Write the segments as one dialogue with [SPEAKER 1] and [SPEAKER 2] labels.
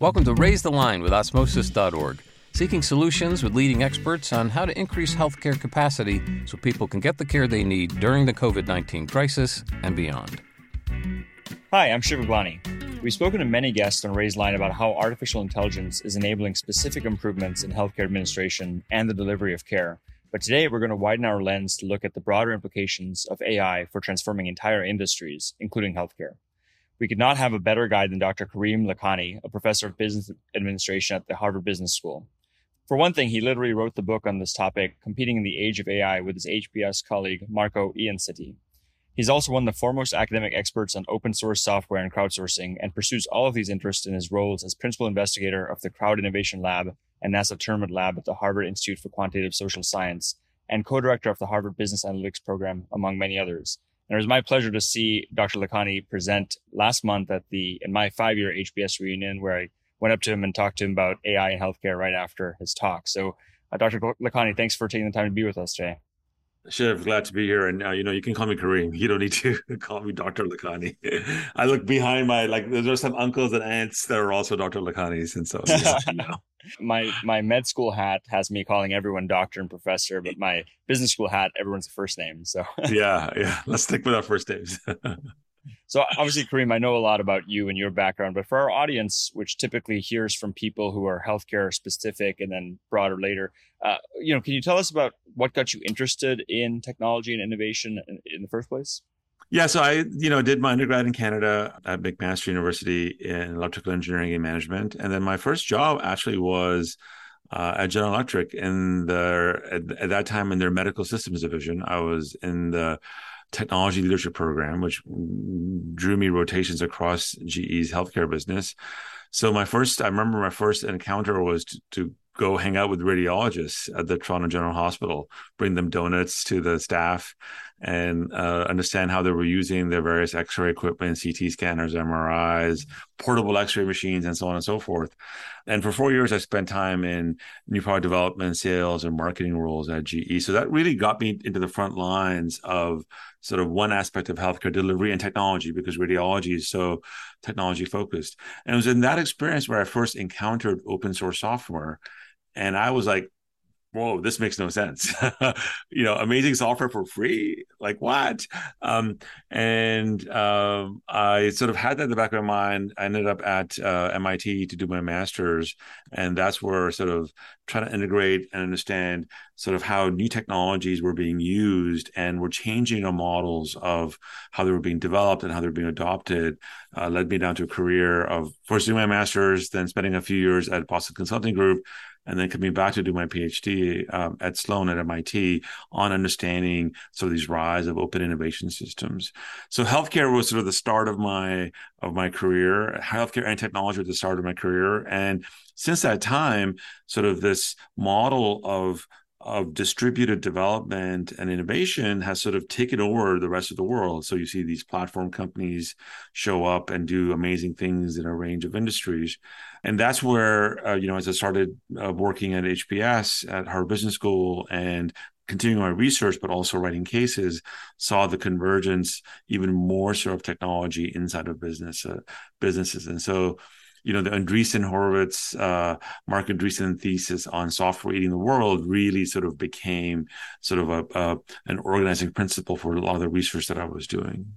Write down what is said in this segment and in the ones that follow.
[SPEAKER 1] Welcome to Raise the Line with Osmosis.org, seeking solutions with leading experts on how to increase healthcare capacity so people can get the care they need during the COVID 19 crisis and beyond.
[SPEAKER 2] Hi, I'm Shiv. We've spoken to many guests on Raise Line about how artificial intelligence is enabling specific improvements in healthcare administration and the delivery of care. But today we're going to widen our lens to look at the broader implications of AI for transforming entire industries, including healthcare. We could not have a better guide than Dr. Karim Lakhani, a professor of business administration at the Harvard Business School. For one thing, he literally wrote the book on this topic, Competing in the Age of AI, with his HBS colleague, Marco Iansiti. He's also one of the foremost academic experts on open source software and crowdsourcing and pursues all of these interests in his roles as principal investigator of the Crowd Innovation Lab and NASA Tournament Lab at the Harvard Institute for Quantitative Social Science and co-director of the Harvard Business Analytics Program, among many others. And it was my pleasure to see Dr. Lakhani present last month at the in my five year HBS reunion, where I went up to him and talked to him about AI and healthcare right after his talk. So, uh, Dr. Lakhani, thanks for taking the time to be with us today.
[SPEAKER 3] Shiv, glad to be here. And uh, you know, you can call me Karim. You don't need to call me Dr. Lakhani. I look behind my like there are some uncles and aunts that are also Dr. Lakhanis, and so yeah, you know.
[SPEAKER 2] my my med school hat has me calling everyone doctor and professor, but my business school hat, everyone's first name. So
[SPEAKER 3] yeah, yeah. Let's stick with our first names.
[SPEAKER 2] So obviously, Karim, I know a lot about you and your background, but for our audience, which typically hears from people who are healthcare specific and then broader later, uh, you know, can you tell us about what got you interested in technology and innovation in, in the first place?
[SPEAKER 3] Yeah, so I, you know, did my undergrad in Canada at McMaster University in electrical engineering and management, and then my first job actually was uh, at General Electric in their at, at, that time in their medical systems division. I was in the technology leadership program, which drew me rotations across GE's healthcare business. So my first, I remember my first encounter was to, to go hang out with radiologists at the Toronto General Hospital, bring them donuts to the staff, and uh, understand how they were using their various X-ray equipment, CT scanners, MRIs, portable X-ray machines, and so on and so forth. And for four years, I spent time in new product development, sales, and marketing roles at GE. So that really got me into the front lines of sort of one aspect of healthcare delivery and technology because radiology is so technology focused. And it was in that experience where I first encountered open source software and I was like, whoa, this makes no sense. you know, amazing software for free? Like what? Um, and um, I sort of had that in the back of my mind. I ended up at uh, MIT to do my master's. And that's where sort of trying to integrate and understand sort of how new technologies were being used and were changing our models of how they were being developed and how they were being adopted uh, led me down to a career of first doing my master's, then spending a few years at Boston Consulting Group, and then coming back to do my PhD um, at Sloan at MIT on understanding sort of these rise of open innovation systems. So healthcare was sort of the start of my of my career. Healthcare and technology was the start of my career, and since that time, sort of this model of of distributed development and innovation has sort of taken over the rest of the world. So you see these platform companies show up and do amazing things in a range of industries. And that's where, uh, you know, as I started uh, working at HBS at Harvard Business School and continuing my research, but also writing cases, saw the convergence even more so of technology inside of business uh, businesses. And so you know, the Andreessen Horowitz, uh, Marc Andreessen thesis on software eating the world really sort of became sort of a, a, an organizing principle for a lot of the research that I was doing.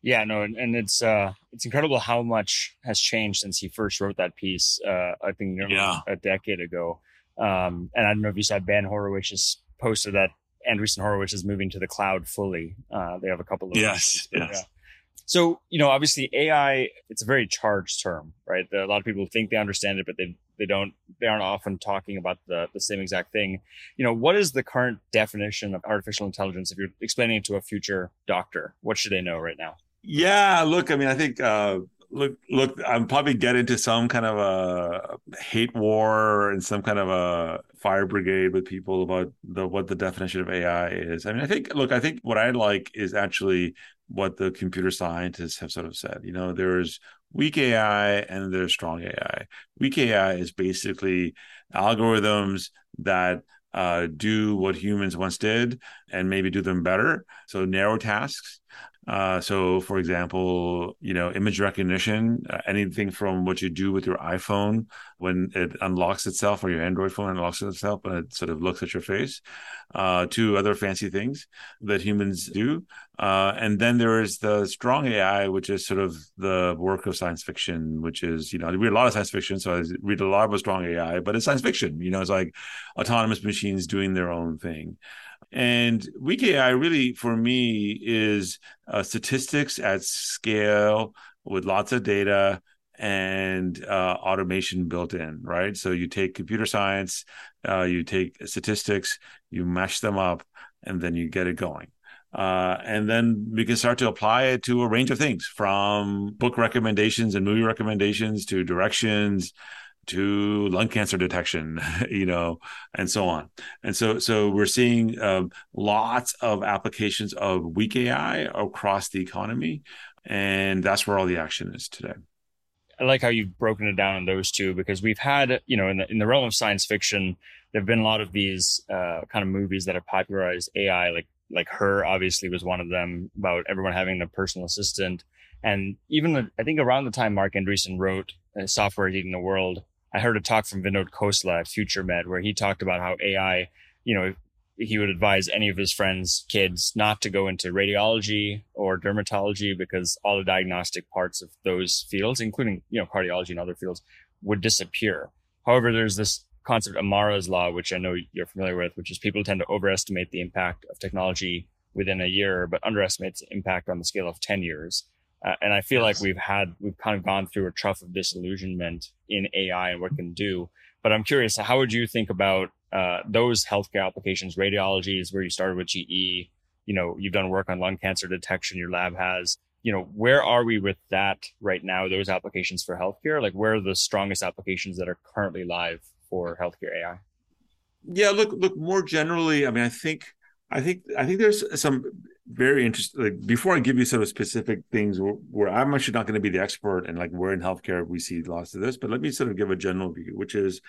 [SPEAKER 2] Yeah, no, and, and it's uh, it's incredible how much has changed since he first wrote that piece. Uh, I think yeah. a decade ago. Um, and I don't know if you saw Ben Horowitz just posted that Andreessen Horowitz is moving to the cloud fully. Uh, they have a couple of
[SPEAKER 3] yes, yes.
[SPEAKER 2] So, you know, obviously AI, it's a very charged term, right? A lot of people think they understand it, but they, they don't, they aren't often talking about the, the same exact thing. You know, what is the current definition of artificial intelligence? If you're explaining it to a future doctor, what should they know right now?
[SPEAKER 3] Yeah, look, I mean, I think, uh, look, look, I'm probably get into some kind of a hate war and some kind of a fire brigade with people about the what the definition of AI is. I mean, I think, look, I think what I like is actually what the computer scientists have sort of said. You know, there's weak AI and there's strong AI. Weak AI is basically algorithms that uh, do what humans once did and maybe do them better. So narrow tasks. Uh, so, for example, you know, image recognition, uh, anything from what you do with your iPhone when it unlocks itself or your Android phone unlocks itself and it sort of looks at your face, uh, to other fancy things that humans do. Uh, and then there is the strong AI, which is sort of the work of science fiction, which is, you know, I read a lot of science fiction, so I read a lot of strong AI, but it's science fiction. You know, it's like autonomous machines doing their own thing. And weak AI really, for me, is uh, statistics at scale with lots of data and uh, automation built in, right? So you take computer science, uh, you take statistics, you mash them up, and then you get it going. Uh, and then we can start to apply it to a range of things from book recommendations and movie recommendations to directions to lung cancer detection, you know, and so on. And so, so we're seeing um, lots of applications of weak AI across the economy, and that's where all the action is today.
[SPEAKER 2] I like how you've broken it down in those two because we've had, you know, in the in the realm of science fiction, there've been a lot of these uh, kind of movies that have popularized AI, like like Her, obviously, was one of them about everyone having a personal assistant. And even I think around the time Marc Andreessen wrote uh, Software Eating the World, I heard a talk from Vinod Khosla at FutureMed where he talked about how AI, you know, he would advise any of his friends' kids not to go into radiology or dermatology because all the diagnostic parts of those fields, including, you know, cardiology and other fields, would disappear. However, there's this concept Amara's law, which I know you're familiar with, which is people tend to overestimate the impact of technology within a year, but underestimate its impact on the scale of 10 years. Uh, and I feel yes. like we've had, we've kind of gone through a trough of disillusionment in AI and what it can do. But I'm curious, how would you think about uh, those healthcare applications? Radiology is where you started with GE. You know, you've done work on lung cancer detection. Your lab has. You know, where are we with that right now? Those applications for healthcare, like where are the strongest applications that are currently live for healthcare AI?
[SPEAKER 3] Yeah, look, look more generally. I mean, I think, I think, I think there's some very interesting. Like before I give you of specific things where, where I'm actually not going to be the expert and like where in healthcare we see lots of this, but let me sort of give a general view, which is,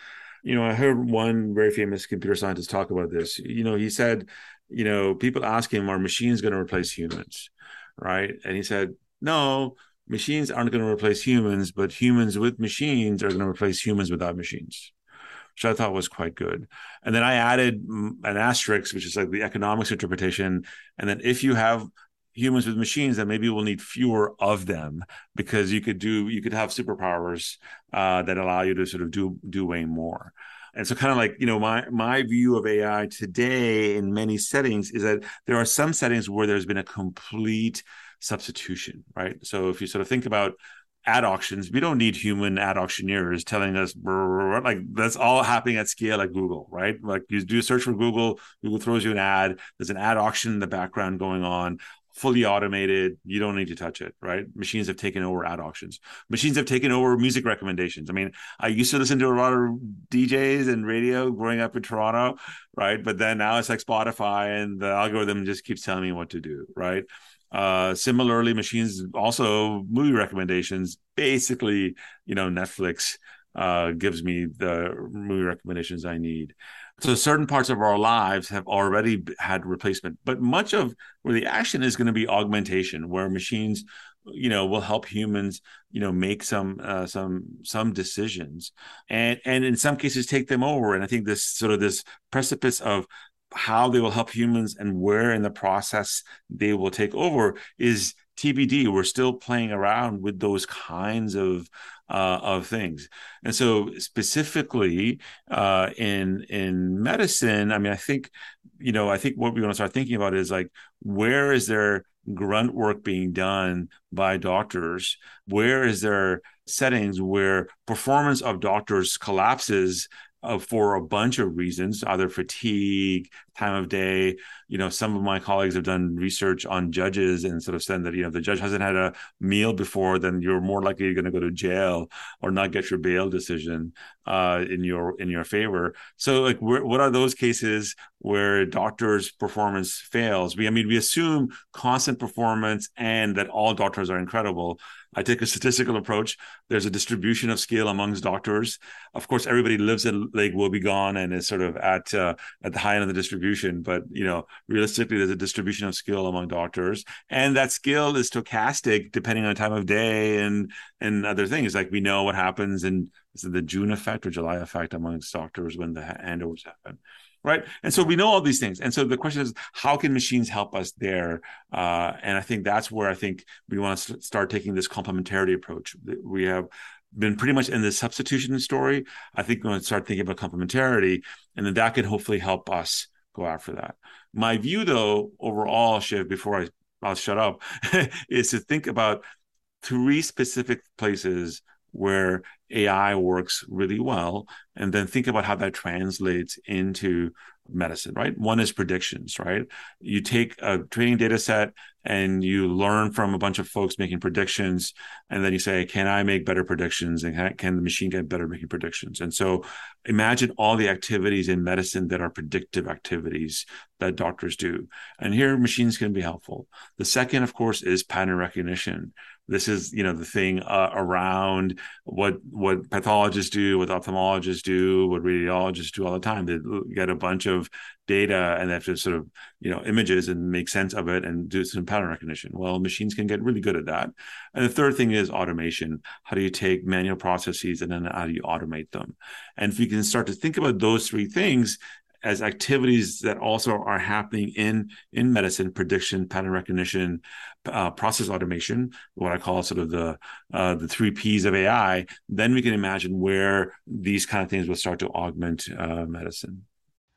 [SPEAKER 3] you know, I heard one very famous computer scientist talk about this. You know, he said, you know, people ask him, are machines going to replace humans? Right. And he said, no, machines aren't going to replace humans, but humans with machines are going to replace humans without machines which I thought was quite good. And then I added an asterisk, which is like the economics interpretation. And then if you have humans with machines, then maybe we'll need fewer of them because you could do you could have superpowers uh, that allow you to sort of do do way more. And so, kind of like you know, my my view of AI today in many settings is that there are some settings where there's been a complete substitution, right? So if you sort of think about ad auctions. We don't need human ad auctioneers telling us like that's all happening at scale at Google, right? Like you do a search for Google, Google throws you an ad. There's an ad auction in the background going on, fully automated. You don't need to touch it, right? Machines have taken over ad auctions. Machines have taken over music recommendations. I mean, I used to listen to a lot of DJs and radio growing up in Toronto, right? But then now it's like Spotify, and the algorithm just keeps telling me what to do, right? Uh, similarly, machines also movie recommendations. Basically, you know, Netflix uh, gives me the movie recommendations I need. So certain parts of our lives have already had replacement, but much of where the action is going to be augmentation, where machines, you know, will help humans, you know, make some uh, some some decisions, and and in some cases take them over. And I think this sort of this precipice of how they will help humans and where in the process they will take over is TBD. We're still playing around with those kinds of uh, of things, and so specifically uh, in in medicine, I mean, I think you know, I think what we want to start thinking about is like where is there grunt work being done by doctors? Where is there settings where performance of doctors collapses uh, for a bunch of reasons, either fatigue, time of day. You know, some of my colleagues have done research on judges and sort of said that, you know, if the judge hasn't had a meal before, then you're more likely going to go to jail or not get your bail decision uh, in your in your favor. So, like, what are those cases where doctors' performance fails? We, I mean, we assume constant performance and that all doctors are incredible. I take a statistical approach. There's a distribution of skill amongst doctors. Of course, everybody lives in Lake Wobegon and is sort of at uh, at the high end of the distribution distribution, but you know, realistically, there's a distribution of skill among doctors, and that skill is stochastic depending on time of day and and other things. Like we know what happens in the June effect or July effect amongst doctors when the handovers happen right? And so we know all these things. And so the question is how can machines help us there? Uh, and i think that's where i think we want to start taking this complementarity approach. We have been pretty much in the substitution story. I think we're going to start thinking about complementarity and then that could hopefully help us go after that. My view though overall shiv before i i'll shut up is to think about three specific places where AI works really well, and then think about how that translates into medicine, right? One is predictions, right? You take a training data set and you learn from a bunch of folks making predictions, and then you say, can I make better predictions? And can, the machine get better making predictions? And so imagine all the activities in medicine that are predictive activities that doctors do. And here machines can be helpful. The second, of course, is pattern recognition this is you know the thing uh, around what what pathologists do what ophthalmologists do what radiologists do all the time. They get a bunch of data and they have to sort of you know images and make sense of it and do some pattern recognition. Well machines can get really good at that. And the third thing is automation. How do you take manual processes and then how do you automate them? And if you can start to think about those three things as activities that also are happening in in medicine prediction pattern recognition uh, process automation what i call sort of the uh, the three p's of ai then we can imagine where these kind of things will start to augment uh, medicine.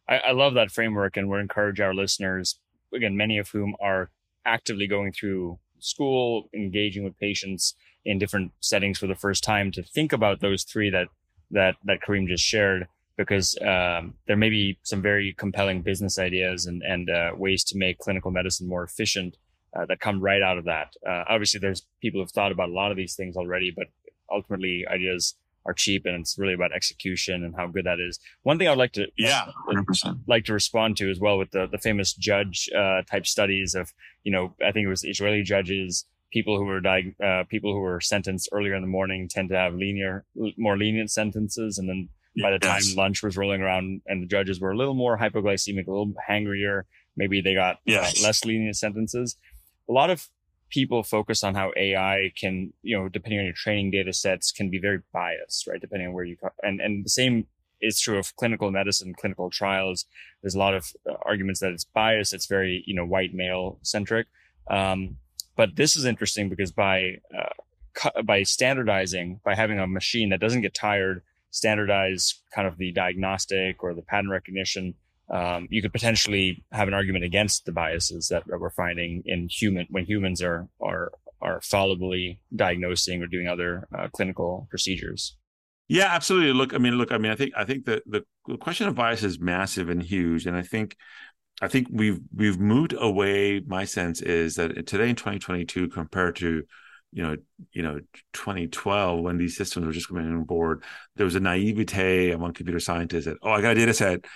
[SPEAKER 2] I, I love that framework and we encourage our listeners again many of whom are actively going through school engaging with patients in different settings for the first time to think about those three that that that kareem just shared because um, there may be some very compelling business ideas and, and uh, ways to make clinical medicine more efficient uh, that come right out of that. Uh, obviously, there's people who've thought about a lot of these things already, but ultimately, ideas are cheap, and it's really about execution and how good that is. One thing I'd like to
[SPEAKER 3] yeah, 100%.
[SPEAKER 2] like to respond to as well with the the famous judge uh, type studies of you know I think it was Israeli judges people who were diag- uh, people who were sentenced earlier in the morning tend to have linear, more lenient sentences, and then by the time yes. lunch was rolling around and the judges were a little more hypoglycemic, a little hangrier, maybe they got uh, yes. uh, less lenient sentences. A lot of people focus on how AI can, you know, depending on your training data sets, can be very biased, right? Depending on where you and and the same is true of clinical medicine, clinical trials. There's a lot of uh, arguments that it's biased. It's very, you know, white male centric. Um, but this is interesting because by uh, by standardizing, by having a machine that doesn't get tired standardize kind of the diagnostic or the pattern recognition, um, you could potentially have an argument against the biases that, we're finding in human when humans are are are fallibly diagnosing or doing other uh, clinical procedures.
[SPEAKER 3] Yeah, absolutely. Look, I mean, look, I mean, I think I think that the question of bias is massive and huge, and I think I think we've we've moved away. My sense is that today in 2022, compared to you know, you know, 2012 when these systems were just coming on board, there was a naivete among computer scientists that, oh, I got a data set,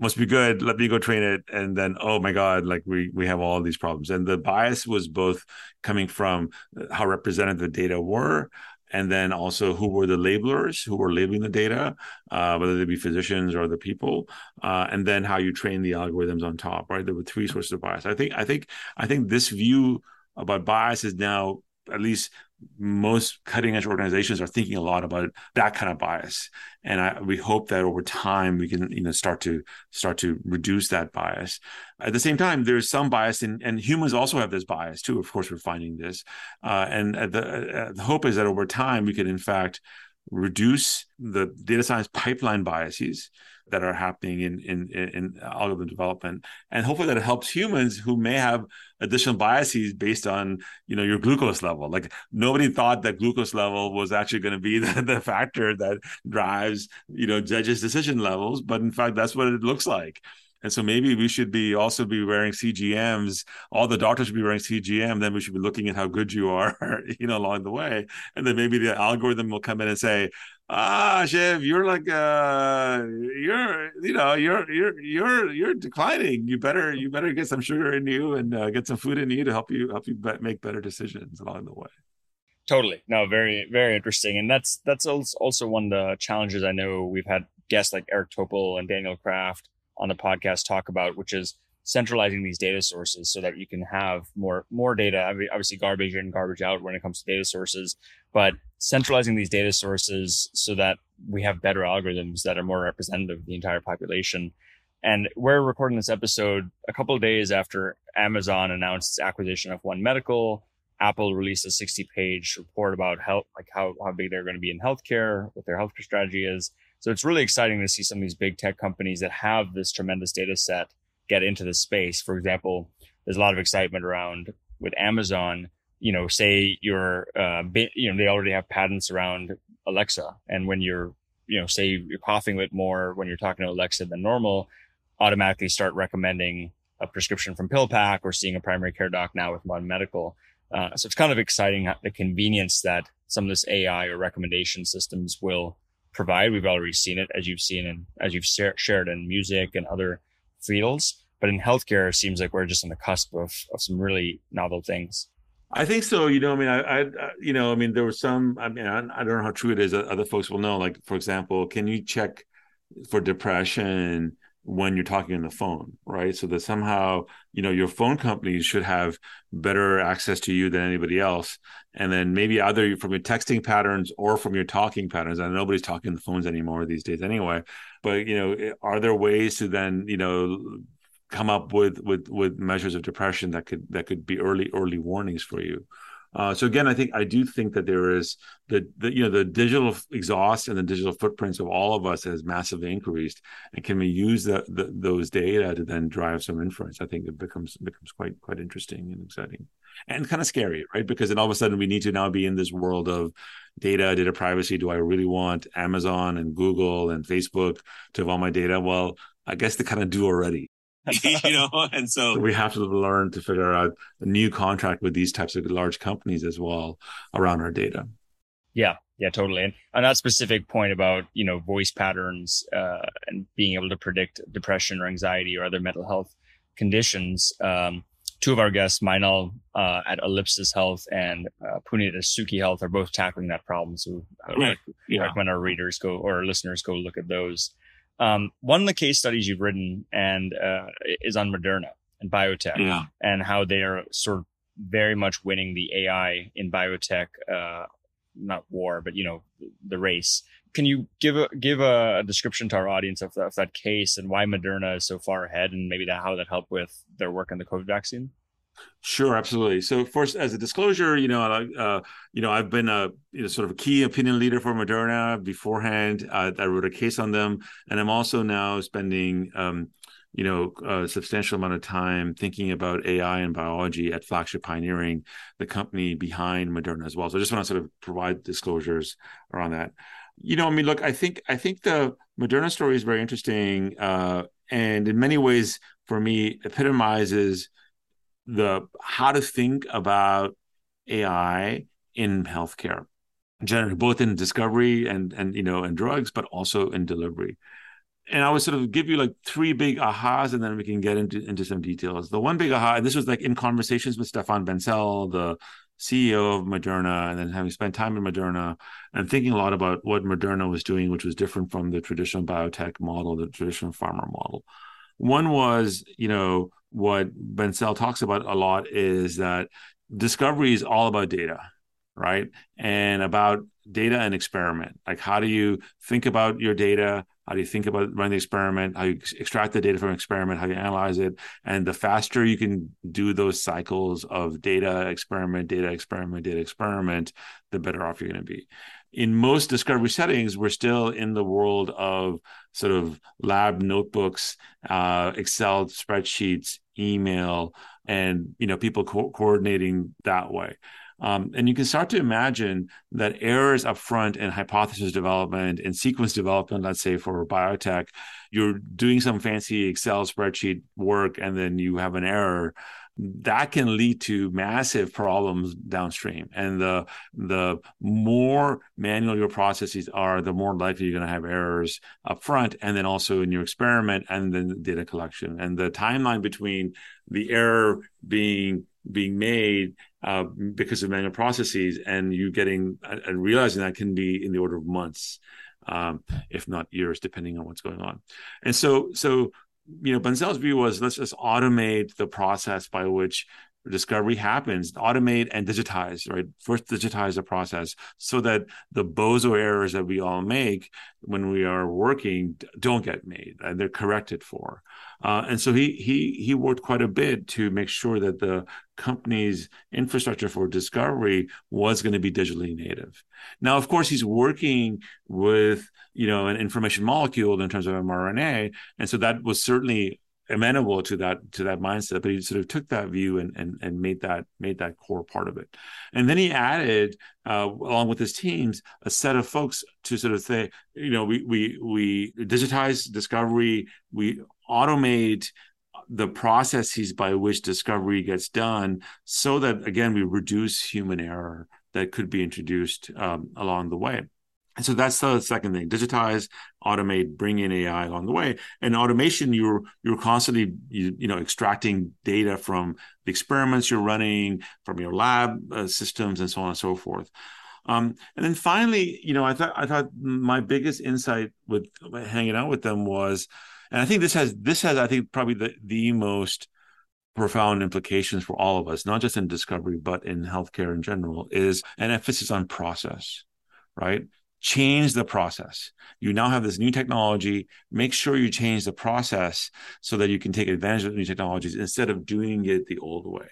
[SPEAKER 3] must be good. Let me go train it, and then, oh my God, like we we have all these problems. And the bias was both coming from how represented the data were, and then also who were the labelers who were labeling the data, uh, whether they be physicians or other people, uh, and then how you train the algorithms on top. Right, there were three sources of bias. I think I think I think this view about bias is now at least most cutting edge organizations are thinking a lot about that kind of bias. And I, we hope that over time we can you know start to start to reduce that bias. At the same time there's some bias in, and humans also have this bias too. Of course we're finding this. Uh, and the, uh, the hope is that over time we can in fact reduce the data science pipeline biases that are happening in, in in algorithm development. And hopefully that helps humans who may have additional biases based on you know your glucose level. Like nobody thought that glucose level was actually going to be the, the factor that drives you know judges decision levels but in fact that's what it looks like and so maybe we should be also be wearing CGMs. All the doctors should be wearing CGM. Then we should be looking at how good you are, you know, along the way. And then maybe the algorithm will come in and say, ah Shiv, you're like uh you're you know you're you're you're you're declining you better you better get some sugar in you and uh, get some food in you to help you help you be- make better decisions along the way
[SPEAKER 2] totally no very very interesting and that's that's also one of the challenges i know we've had guests like eric topol and daniel kraft on the podcast talk about, which is centralizing these data sources so that you can have more more data. I mean, obviously, garbage in, garbage out when it comes to data sources, but centralizing these data sources so that we have better algorithms that are more representative of the entire population. And we're recording this episode a couple of days after Amazon announced its acquisition of One Medical. Apple released a 60 page report about health, like how, how big they're going to be in healthcare, what their healthcare strategy is. So it's really exciting to see some of these big tech companies that have this tremendous data set get into the space. For example, there's a lot of excitement around with Amazon. You know, say you're, uh, you know, they already have patents around Alexa, and when you're, you know, say you're coughing a bit more when you're talking to Alexa than normal, automatically start recommending a prescription from PillPack or seeing a primary care doc now with One Medical. Uh, so it's kind of exciting the convenience that some of this AI or recommendation systems will provide. We've already seen it, as you've seen and as you've shared in music and other fields. But in healthcare, it seems like we're just on the cusp of, of some really novel things.
[SPEAKER 3] I think so. You know, I mean, I, I, you know, I mean, there was some. I mean, I, I don't know how true it is. Other folks will know. Like, for example, can you check for depression when you're talking on the phone, right? So that somehow, you know, your phone companies should have better access to you than anybody else. And then maybe either from your texting patterns or from your talking patterns. And nobody's talking the phones anymore these days anyway. But, you know, eh, are there ways to then, you know, come up with with with measures of depression that could that could be early early warnings for you? Uh, so again, I think I do think that there is the, the you know the digital exhaust and the digital footprints of all of us has massively increased, and can we use the, the, those data to then drive some inference? I think it becomes becomes quite quite interesting and exciting, and kind of scary, right? Because then all of a sudden we need to now be in this world of data, data privacy. Do I really want Amazon and Google and Facebook to have all my data? Well, I guess they kind of do already. you know and so we have to learn to figure out a new contract with these types of large companies as well around our data.
[SPEAKER 2] Yeah. Yeah totally. And on that specific point about you know voice patterns uh, and being able to predict depression or anxiety or other mental health conditions um, two of our guests Mainul uh, at ellipsis health and uh, Punit at suki health are both tackling that problem. So I right. yeah. recommend our readers go or our listeners go look at those um, one of the case studies you've written and uh, is on Moderna and biotech yeah. and how they are sort of very much winning the AI in biotech, uh, not war, but you know the race. Can you give a give a description to our audience of, of that case and why Moderna is so far ahead, and maybe that how that helped with their work on the COVID vaccine?
[SPEAKER 3] Sure, absolutely. So, first, as a disclosure, you know, uh, you know, I've been a you know sort of a key opinion leader for Moderna beforehand. I wrote a case on them, and I'm also now spending, um, you know, a substantial amount of time thinking about AI and biology at Flagship Pioneering, the company behind Moderna as well. So, I just want to sort of provide disclosures around that. You know, I mean, look, I think I think the Moderna story is very interesting, uh, and in many ways, for me, epitomizes the how to think about AI in healthcare, generally both in discovery and and you know and drugs, but also in delivery. And I would sort of give you like three big ahas, and then we can get into into some details. The one big aha, and this was like in conversations with Stéphane Bancel, the CEO of Moderna, and then having spent time in Moderna and thinking a lot about what Moderna was doing, which was different from the traditional biotech model, the traditional pharma model. One was, you know, what Bancel talks about a lot is that discovery is all about data, right? And about data and experiment. Like, how do you think about your data? How do you think about running the experiment? How you extract the data from experiment? How you analyze it? And the faster you can do those cycles of data experiment, data experiment, data experiment, the better off you're going to be in most discovery settings, we're still in the world of sort of lab notebooks, uh, Excel spreadsheets, email, and you know people co- coordinating that way. Um, and you can start to imagine that errors up front in hypothesis development and sequence development, let's say for biotech, you're doing some fancy Excel spreadsheet work and then you have an error that can lead to massive problems downstream. And the the more manual your processes are, the more likely you're going to have errors up front, and then also in your experiment and then data collection. And the timeline between the error being being made uh, because of manual processes and you getting and realizing that can be in the order of months um, if not years depending on what's going on and so so you know, Bancel's view was let's just automate the process by which discovery happens automate and digitize right? First digitize the process so that the bozo errors that we all make when we are working don't get made and they're corrected for. Uh, and so he he he worked quite a bit to make sure that the company's infrastructure for discovery was going to be digitally native. Now of course he's working with you know an information molecule in terms of mrna and so that was certainly amenable to that to that mindset but he sort of took that view and and, and made that made that core part of it. And then he added uh, along with his teams a set of folks to sort of say you know we we we digitize discovery we automate the processes by which discovery gets done so that again we reduce human error that could be introduced um, along the way and so that's the second thing: digitize, automate, bring in AI along the way. And automation, you're you're constantly you, you know extracting data from the experiments you're running, from your lab uh, systems, and so on and so forth. Um, and then finally, you know, I thought I thought my biggest insight with hanging out with them was, and I think this has this has I think probably the the most profound implications for all of us, not just in discovery but in healthcare in general, is an emphasis on process, right? Change the process. You now have this new technology. Make sure you change the process so that you can take advantage of the new technologies instead of doing it the old way.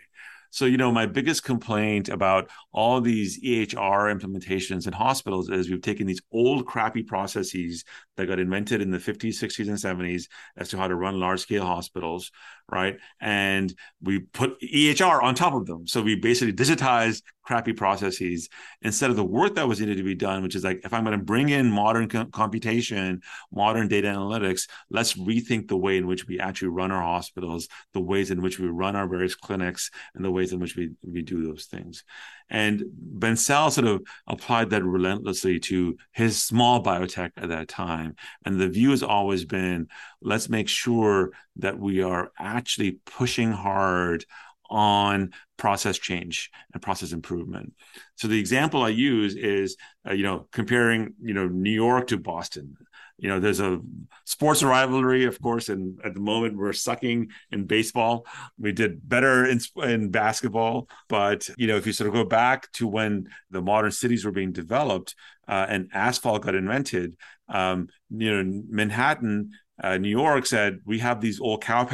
[SPEAKER 3] So, you know, my biggest complaint about all these EHR implementations in hospitals is we've taken these old crappy processes that got invented in the 50s, 60s, and 70s as to how to run large scale hospitals, right? And we put EHR on top of them. So we basically digitized crappy processes instead of the work that was needed to be done, which is like, if I'm going to bring in modern co- computation, modern data analytics, let's rethink the way in which we actually run our hospitals, the ways in which we run our various clinics, and the ways in which we, we do those things. And Bancel sort of applied that relentlessly to his small biotech at that time. And the view has always been let's make sure that we are actually pushing hard on process change and process improvement. So the example I use is, uh, you know, comparing, you know, New York to Boston you know, there's a sports rivalry, of course, and at the moment we're sucking in baseball. We did better in, in basketball, but you know, if you sort of go back to when the modern cities were being developed uh, and asphalt got invented, um, you know, Manhattan. Uh, New York said we have these old cow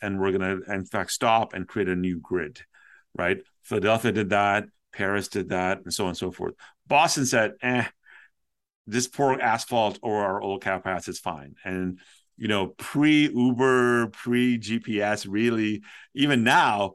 [SPEAKER 3] and we're going to, in fact, stop and create a new grid. Right? Philadelphia did that. Paris did that, and so on and so forth. Boston said, "Eh, this poor asphalt or our old cow paths is fine. And you know, pre Uber, pre GPS, really, even now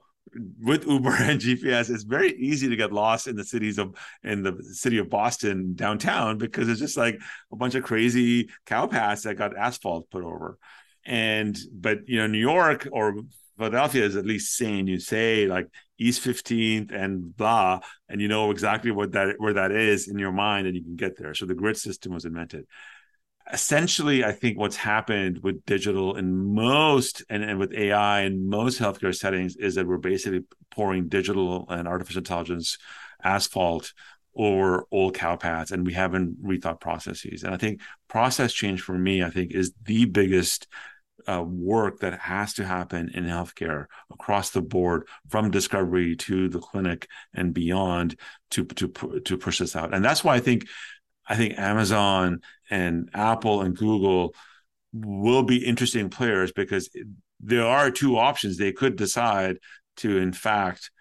[SPEAKER 3] with Uber and GPS, it's very easy to get lost in the cities of in the city of Boston downtown because it's just like a bunch of crazy cow paths that got asphalt put over. And but you know, New York or Philadelphia is at least sane. You say like East 15th and blah, and you know exactly what that where that is in your mind, and you can get there. So the grid system was invented. Essentially, I think what's happened with digital in most and, and with AI in most healthcare settings is that we're basically pouring digital and artificial intelligence asphalt or old cow paths and we haven't rethought processes. And I think process change for me, I think, is the biggest uh, work that has to happen in healthcare across the board, from discovery to the clinic and beyond, to to to push this out. And that's why I think I think Amazon and Apple and Google will be interesting players because there are two options. They could decide to, in fact,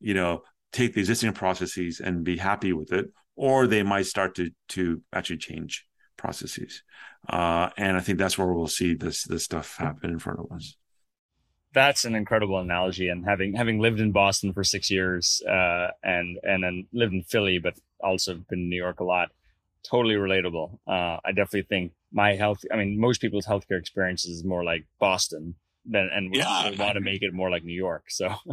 [SPEAKER 3] you know, take the existing processes and be happy with it, or they might start to to actually change processes. Uh, and I think that's where we'll see this this stuff happen in front of us.
[SPEAKER 2] That's an incredible analogy, and having having lived in Boston for six years, uh, and and then lived in Philly, but also been in New York a lot, totally relatable. Uh, I definitely think my health. I mean, most people's healthcare experiences is more like Boston than, and we, yeah, we want to make it more like New York. So.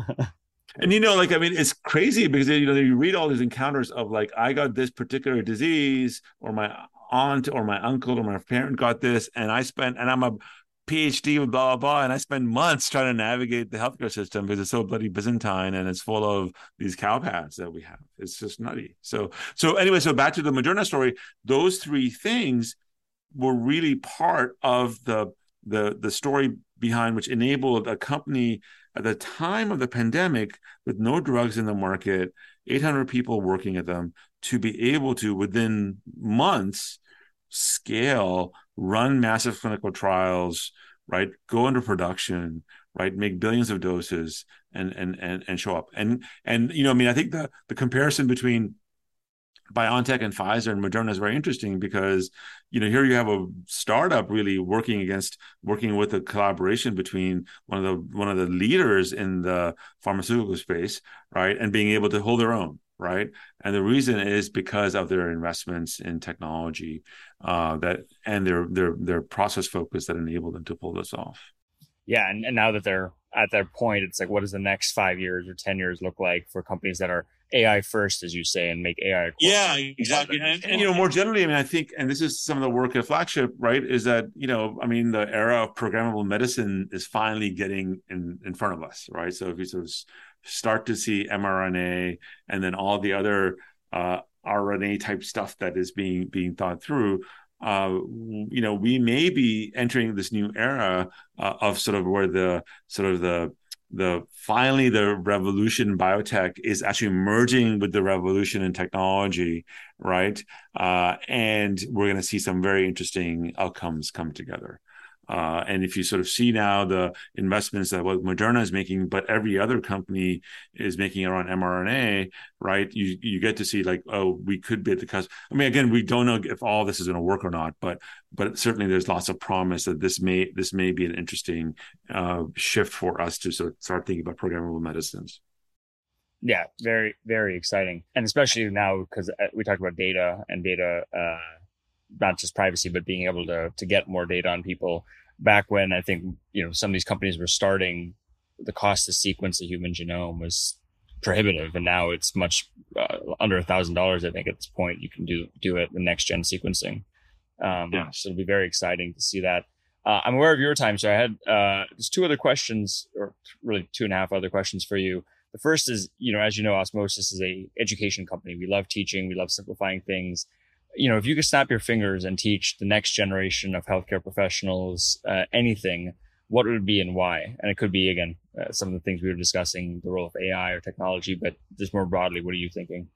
[SPEAKER 3] and you know like i mean it's crazy because you know you read all these encounters of like i got this particular disease or my aunt or my uncle or my parent got this, and I spent, and I'm a PhD with blah blah blah, and I spend months trying to navigate the healthcare system because it's so bloody Byzantine and it's full of these cow paths that we have. It's just nutty. So so anyway, so back to the Moderna story. Those three things were really part of the the the story behind which enabled a company at the time of the pandemic with no drugs in the market, 800 people working at them to be able to within months scale, run massive clinical trials, right? Go into production, right? Make billions of doses and and and and show up. And and you know, I mean, I think the the comparison between BioNTech and Pfizer and Moderna is very interesting because you know here you have a startup really working against working with a collaboration between one of the one of the leaders in the pharmaceutical space, right, and being able to hold their own, right? And the reason is because of their investments in technology uh, that and their their their process focus that enable them to pull this off.
[SPEAKER 2] Yeah, and, and now that they're at that point, it's like, what does the next five years or ten years look like for companies that are AI first, as you say, and make AI.
[SPEAKER 3] Yeah, exactly. And, and, you know, more generally, I mean, I think, and this is some of the work at Flagship, right? Is that you know, I mean, the era of programmable medicine is finally getting in in front of us, right? So if you sort of start to see mRNA and then all the other uh, RNA type stuff that is being being thought through, uh, you know, we may be entering this new era uh, of sort of where the sort of the the finally the revolution in biotech is actually merging with the revolution in technology, right? Uh, and we're going to see some very interesting outcomes come together. Uh, and if you sort of see now the investments that what Moderna is making, but every other company is making around mRNA, right? You you get to see like, oh, we could be at the cusp. I mean, again, we don't know if all this is going to work or not, but but certainly there's lots of promise that this may this may be an interesting uh, shift for us to sort of start thinking about programmable medicines.
[SPEAKER 2] Yeah, very very exciting, and especially now because uh, we talked about data and data. Uh, not just privacy, but being able to to get more data on people. Back when I think you know some of these companies were starting, the cost to sequence the human genome was prohibitive, and now it's much uh, under a thousand dollars. I think at this point you can do do it with next gen sequencing. Um, yeah. So it'll be very exciting to see that. Uh, I'm aware of your time, so I had uh, just two other questions, or really two and a half other questions for you. The first is, you know, as you know, Osmosis is a education company. We love teaching, we love simplifying things you know, if you could snap your fingers and teach the next generation of healthcare professionals uh, anything, what would it be and why? And it could be again uh, some of the things we were discussing, the role of AI or technology, but just more broadly, what are you thinking?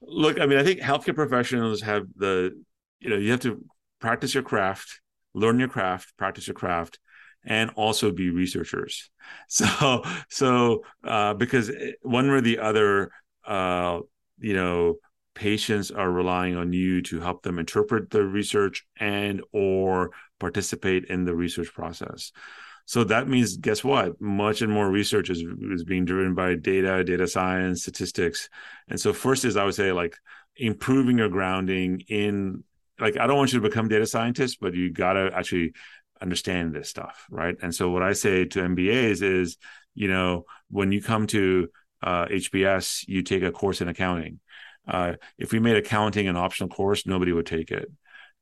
[SPEAKER 3] Look, I mean, I think healthcare professionals have the, you know, you have to practice your craft, learn your craft, practice your craft, and also be researchers. So, so uh, because one or the other, uh, you know, patients are relying on you to help them interpret the research and or participate in the research process. So that means guess what? Much and more research is, is being driven by data data science statistics. And so first is i would say like improving your grounding in like i don't want you to become data scientists but you got to actually understand this stuff right? And so what i say to mbas is you know when you come to uh, hbs you take a course in accounting uh, if we made accounting an optional course, nobody would take it.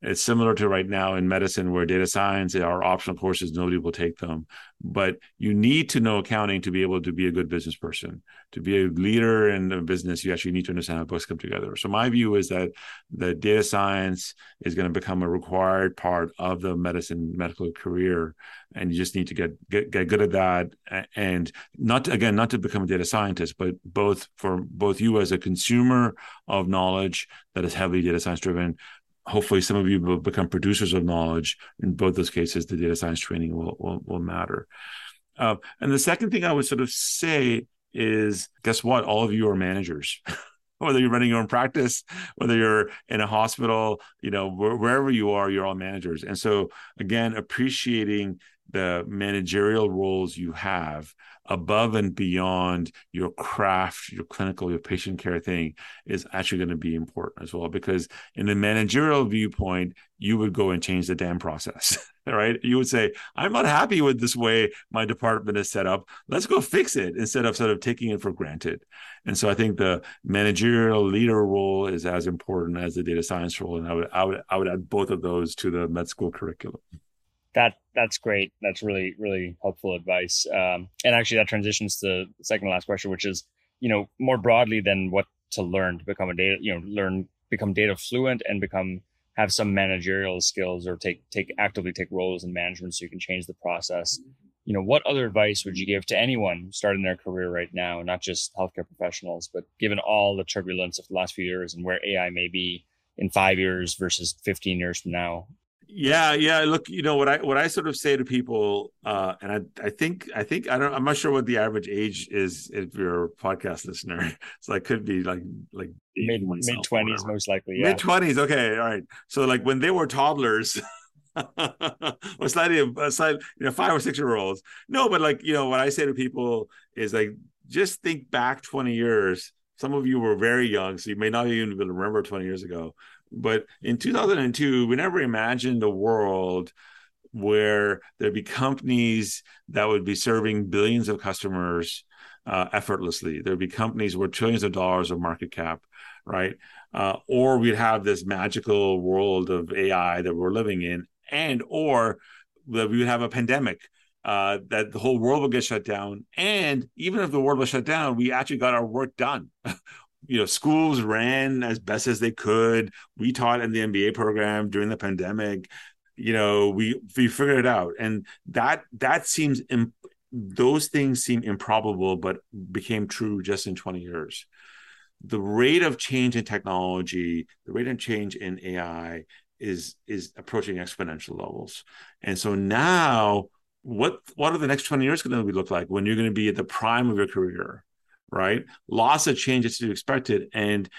[SPEAKER 3] It's similar to right now in medicine where data science are optional courses, nobody will take them. But you need to know accounting to be able to be a good business person. To be a leader in a business, you actually need to understand how books come together. So my view is that the data science is going to become a required part of the medicine medical career. And you just need to get get, get good at that. And not again, not to become a data scientist, but both for both you as a consumer of knowledge that is heavily data science driven, hopefully some of you will become producers of knowledge. In both those cases, the data science training will will, will matter. Uh, and the second thing I would sort of say is, guess what? All of you are managers. whether you're running your own practice, whether you're in a hospital, you know, wherever you are, you're all managers. And so, again, appreciating the managerial roles you have above and beyond your craft, your clinical, your patient care thing is actually going to be important as well. Because in the managerial viewpoint, you would go and change the damn process, right? You would say, I'm not happy with this way my department is set up. Let's go fix it instead of sort of taking it for granted. And so I think the managerial leader role is as important as the data science role. And I would, I would, I would add both of those to the med school curriculum
[SPEAKER 2] that that's great. That's really really helpful advice. Um, and actually, that transitions to the second last question, which is you know more broadly than what to learn to become a data you know learn become data fluent and become have some managerial skills or take take actively take roles in management so you can change the process you know what other advice would you give to anyone starting their career right now not just healthcare professionals but given all the turbulence of the last few years and where ai may be in five years versus 15 years from now
[SPEAKER 3] yeah, yeah. Look, you know what I what I sort of say to people, uh, and I I think I think I don't I'm not sure what the average age is if you're a podcast listener. So I could be like like
[SPEAKER 2] mid mid twenties most likely. Yeah.
[SPEAKER 3] Mid twenties. Okay, all right. So like when they were toddlers. or slightly, uh, slightly, you know, five or six year olds. No, but like, you know, what I say to people is like, just think back 20 years. Some of you were very young, so you may not even remember 20 years ago. But in 2002, we never imagined a world where there'd be companies that would be serving billions of customers uh, effortlessly. There'd be companies with trillions of dollars of market cap, right? Uh, or we'd have this magical world of AI that we're living in, and or that we would have a pandemic uh, that the whole world will get shut down. And even if the world was shut down, we actually got our work done. you know schools ran as best as they could. We taught in the mba program during the pandemic. You know we we figured it out. And that that seems imp- those things seem improbable but became true just in 20 years. The rate of change in technology the rate of change in ai is is approaching exponential levels. And so now what what are the next 20 years going to look like when you're going to be at the prime of your career right? Lots of changes to be expected. And,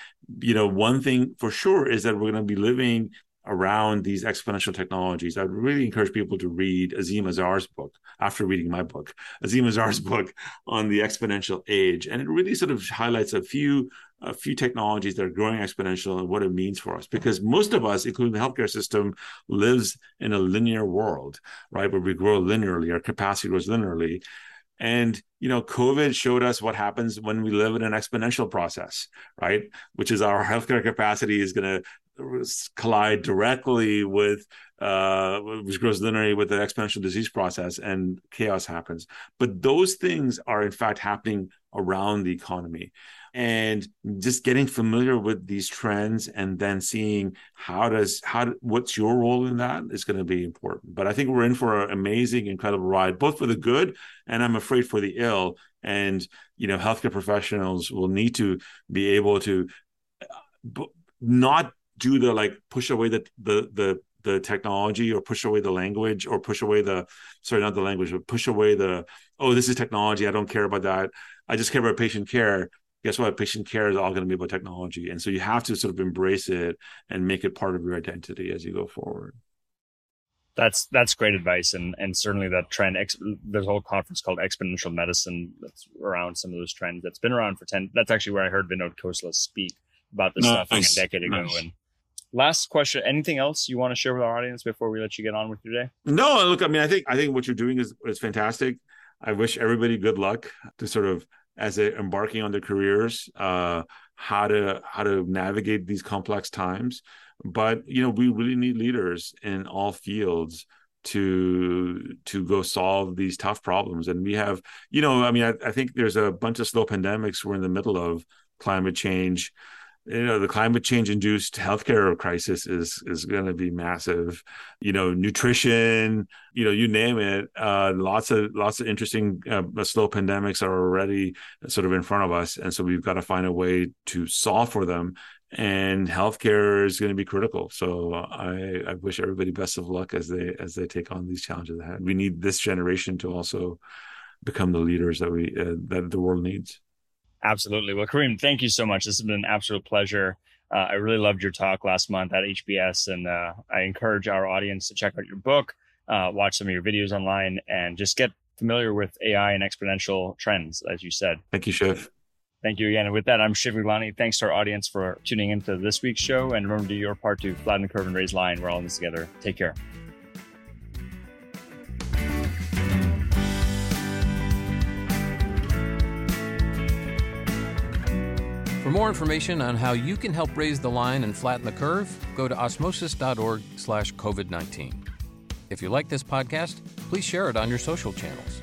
[SPEAKER 3] you know, one thing for sure is that we're going to be living around these exponential technologies. I'd really encourage people to read Azeem Azhar's book after reading my book, Azeem Azhar's book on the exponential age. And it really sort of highlights a few a few technologies that are growing exponential and what it means for us because most of us including the healthcare system lives in a linear world right where we grow linearly our capacity grows linearly and you know, COVID showed us what happens when we live in an exponential process, right? Which is our healthcare capacity is going to collide directly with uh, which grows linearly with the exponential disease process, and chaos happens. But those things are in fact happening around the economy and just getting familiar with these trends and then seeing how does how what's your role in that is going to be important but i think we're in for an amazing incredible ride both for the good and i'm afraid for the ill and you know healthcare professionals will need to be able to uh, not do the like push away the the the the technology or push away the language or push away the sorry not the language but push away the oh this is technology i don't care about that i just care about patient care guess what? Patient care is all going to be about technology. And so you have to sort of embrace it and make it part of your identity as you go forward.
[SPEAKER 2] That's that's great advice, and and certainly that trend. Ex, there's a whole conference called Exponential Medicine that's around some of those trends. That's been around for ten. That's actually where I heard Vinod Khosla speak about this stuff like a decade ago. Nice. And last question: Anything else you want to share with our audience before we let you get on with your day?
[SPEAKER 3] No, look. I mean, I think I think what you're doing is is fantastic. I wish everybody good luck to sort of as they're embarking on their careers, uh, how to how to navigate these complex times. But you know, we really need leaders in all fields to to go solve these tough problems. And we have, you know, I mean, I, I think there's a bunch of slow pandemics we're in the middle of climate change. You know the climate change induced healthcare crisis is is going to be massive. You know nutrition you know you name it uh, lots of lots of interesting uh, slow pandemics are already sort of in front of us. And so we've got to find a way to solve for them and healthcare is going to be critical so i i wish everybody best of luck as they as they take on these challenges ahead we need this generation to also become the leaders that we uh, that the world needs
[SPEAKER 2] Absolutely. Well, Karim, thank you so much. This has been an absolute pleasure. Uh, I really loved your talk last month at HBS, and uh, I encourage our audience to check out your book, uh, watch some of your videos online, and just get familiar with AI and exponential trends, as you said.
[SPEAKER 3] Thank you, Shiv.
[SPEAKER 2] Thank you again. And with that, I'm Shiv Gaglani. Thanks to our audience for tuning into this week's show. And remember to do your part to flatten the curve and raise the line. We're all in this together. Take care.
[SPEAKER 1] For more information on how you can help raise the line and flatten the curve, go to osmosis.org slash COVID-19. If you like this podcast, please share it on your social channels.